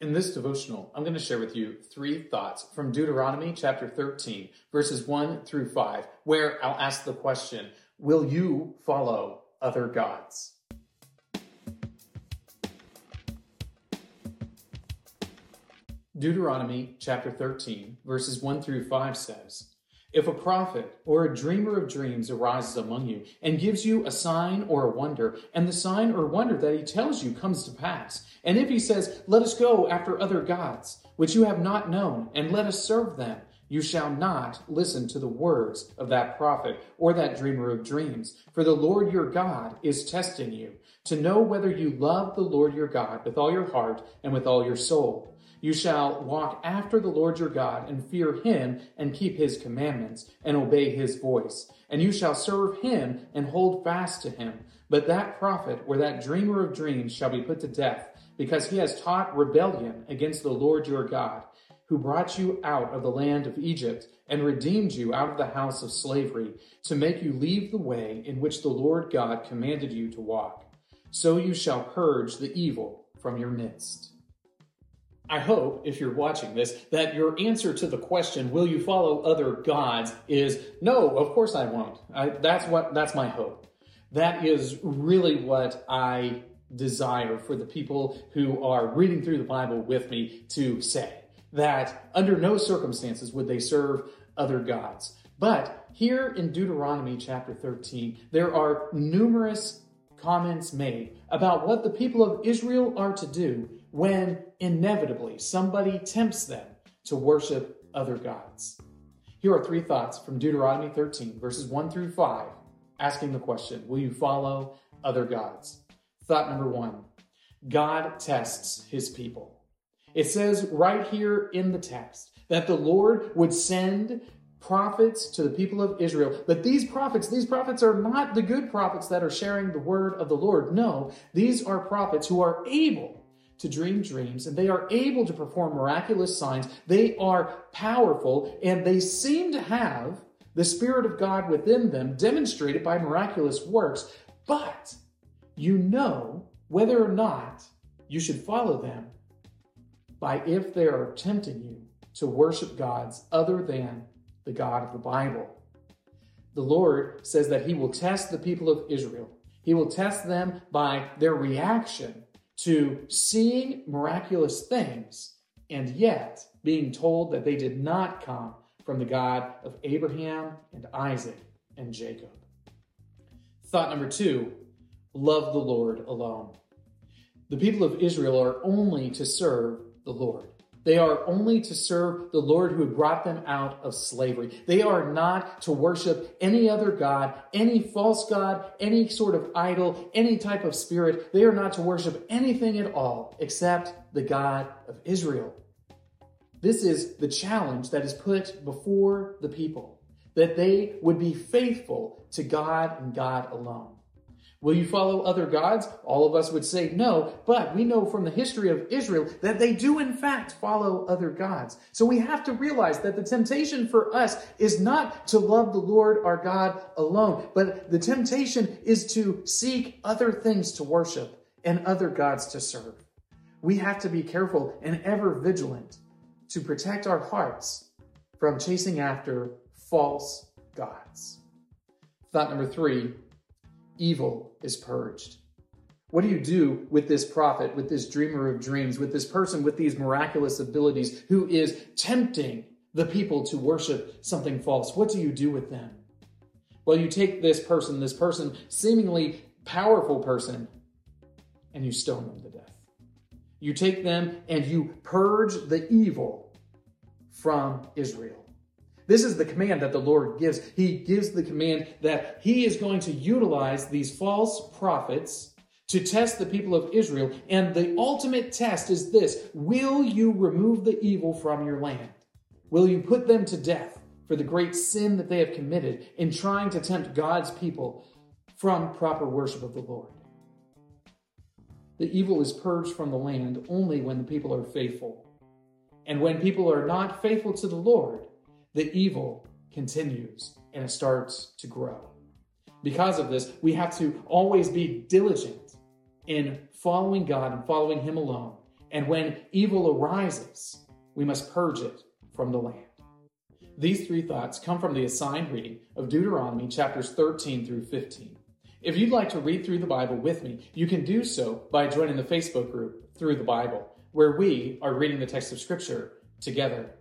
In this devotional, I'm going to share with you three thoughts from Deuteronomy chapter 13, verses 1 through 5, where I'll ask the question Will you follow other gods? Deuteronomy chapter 13, verses 1 through 5 says, if a prophet or a dreamer of dreams arises among you and gives you a sign or a wonder, and the sign or wonder that he tells you comes to pass, and if he says, Let us go after other gods, which you have not known, and let us serve them, you shall not listen to the words of that prophet or that dreamer of dreams. For the Lord your God is testing you to know whether you love the Lord your God with all your heart and with all your soul. You shall walk after the Lord your God and fear him and keep his commandments and obey his voice. And you shall serve him and hold fast to him. But that prophet or that dreamer of dreams shall be put to death because he has taught rebellion against the Lord your God, who brought you out of the land of Egypt and redeemed you out of the house of slavery to make you leave the way in which the Lord God commanded you to walk. So you shall purge the evil from your midst. I hope, if you're watching this, that your answer to the question, will you follow other gods, is no, of course I won't. I, that's what, that's my hope. That is really what I desire for the people who are reading through the Bible with me to say. That under no circumstances would they serve other gods. But here in Deuteronomy chapter 13, there are numerous comments made about what the people of Israel are to do when inevitably somebody tempts them to worship other gods. Here are three thoughts from Deuteronomy 13, verses 1 through 5, asking the question Will you follow other gods? Thought number one God tests his people. It says right here in the text that the Lord would send prophets to the people of Israel. But these prophets, these prophets are not the good prophets that are sharing the word of the Lord. No, these are prophets who are able to dream dreams and they are able to perform miraculous signs. They are powerful and they seem to have the Spirit of God within them demonstrated by miraculous works. But you know whether or not you should follow them by if they are tempting you to worship gods other than the God of the Bible. The Lord says that He will test the people of Israel. He will test them by their reaction to seeing miraculous things and yet being told that they did not come from the God of Abraham and Isaac and Jacob. Thought number two love the Lord alone. The people of Israel are only to serve the Lord. They are only to serve the Lord who brought them out of slavery. They are not to worship any other God, any false God, any sort of idol, any type of spirit. They are not to worship anything at all except the God of Israel. This is the challenge that is put before the people, that they would be faithful to God and God alone. Will you follow other gods? All of us would say no, but we know from the history of Israel that they do in fact follow other gods. So we have to realize that the temptation for us is not to love the Lord our God alone, but the temptation is to seek other things to worship and other gods to serve. We have to be careful and ever vigilant to protect our hearts from chasing after false gods. Thought number three evil is purged. What do you do with this prophet, with this dreamer of dreams, with this person with these miraculous abilities who is tempting the people to worship something false? What do you do with them? Well, you take this person, this person, seemingly powerful person, and you stone them to death. You take them and you purge the evil from Israel. This is the command that the Lord gives. He gives the command that he is going to utilize these false prophets to test the people of Israel. And the ultimate test is this Will you remove the evil from your land? Will you put them to death for the great sin that they have committed in trying to tempt God's people from proper worship of the Lord? The evil is purged from the land only when the people are faithful. And when people are not faithful to the Lord, the evil continues and it starts to grow. Because of this, we have to always be diligent in following God and following Him alone And when evil arises, we must purge it from the land. These three thoughts come from the assigned reading of Deuteronomy chapters 13 through 15. If you'd like to read through the Bible with me, you can do so by joining the Facebook group Through the Bible, where we are reading the text of Scripture together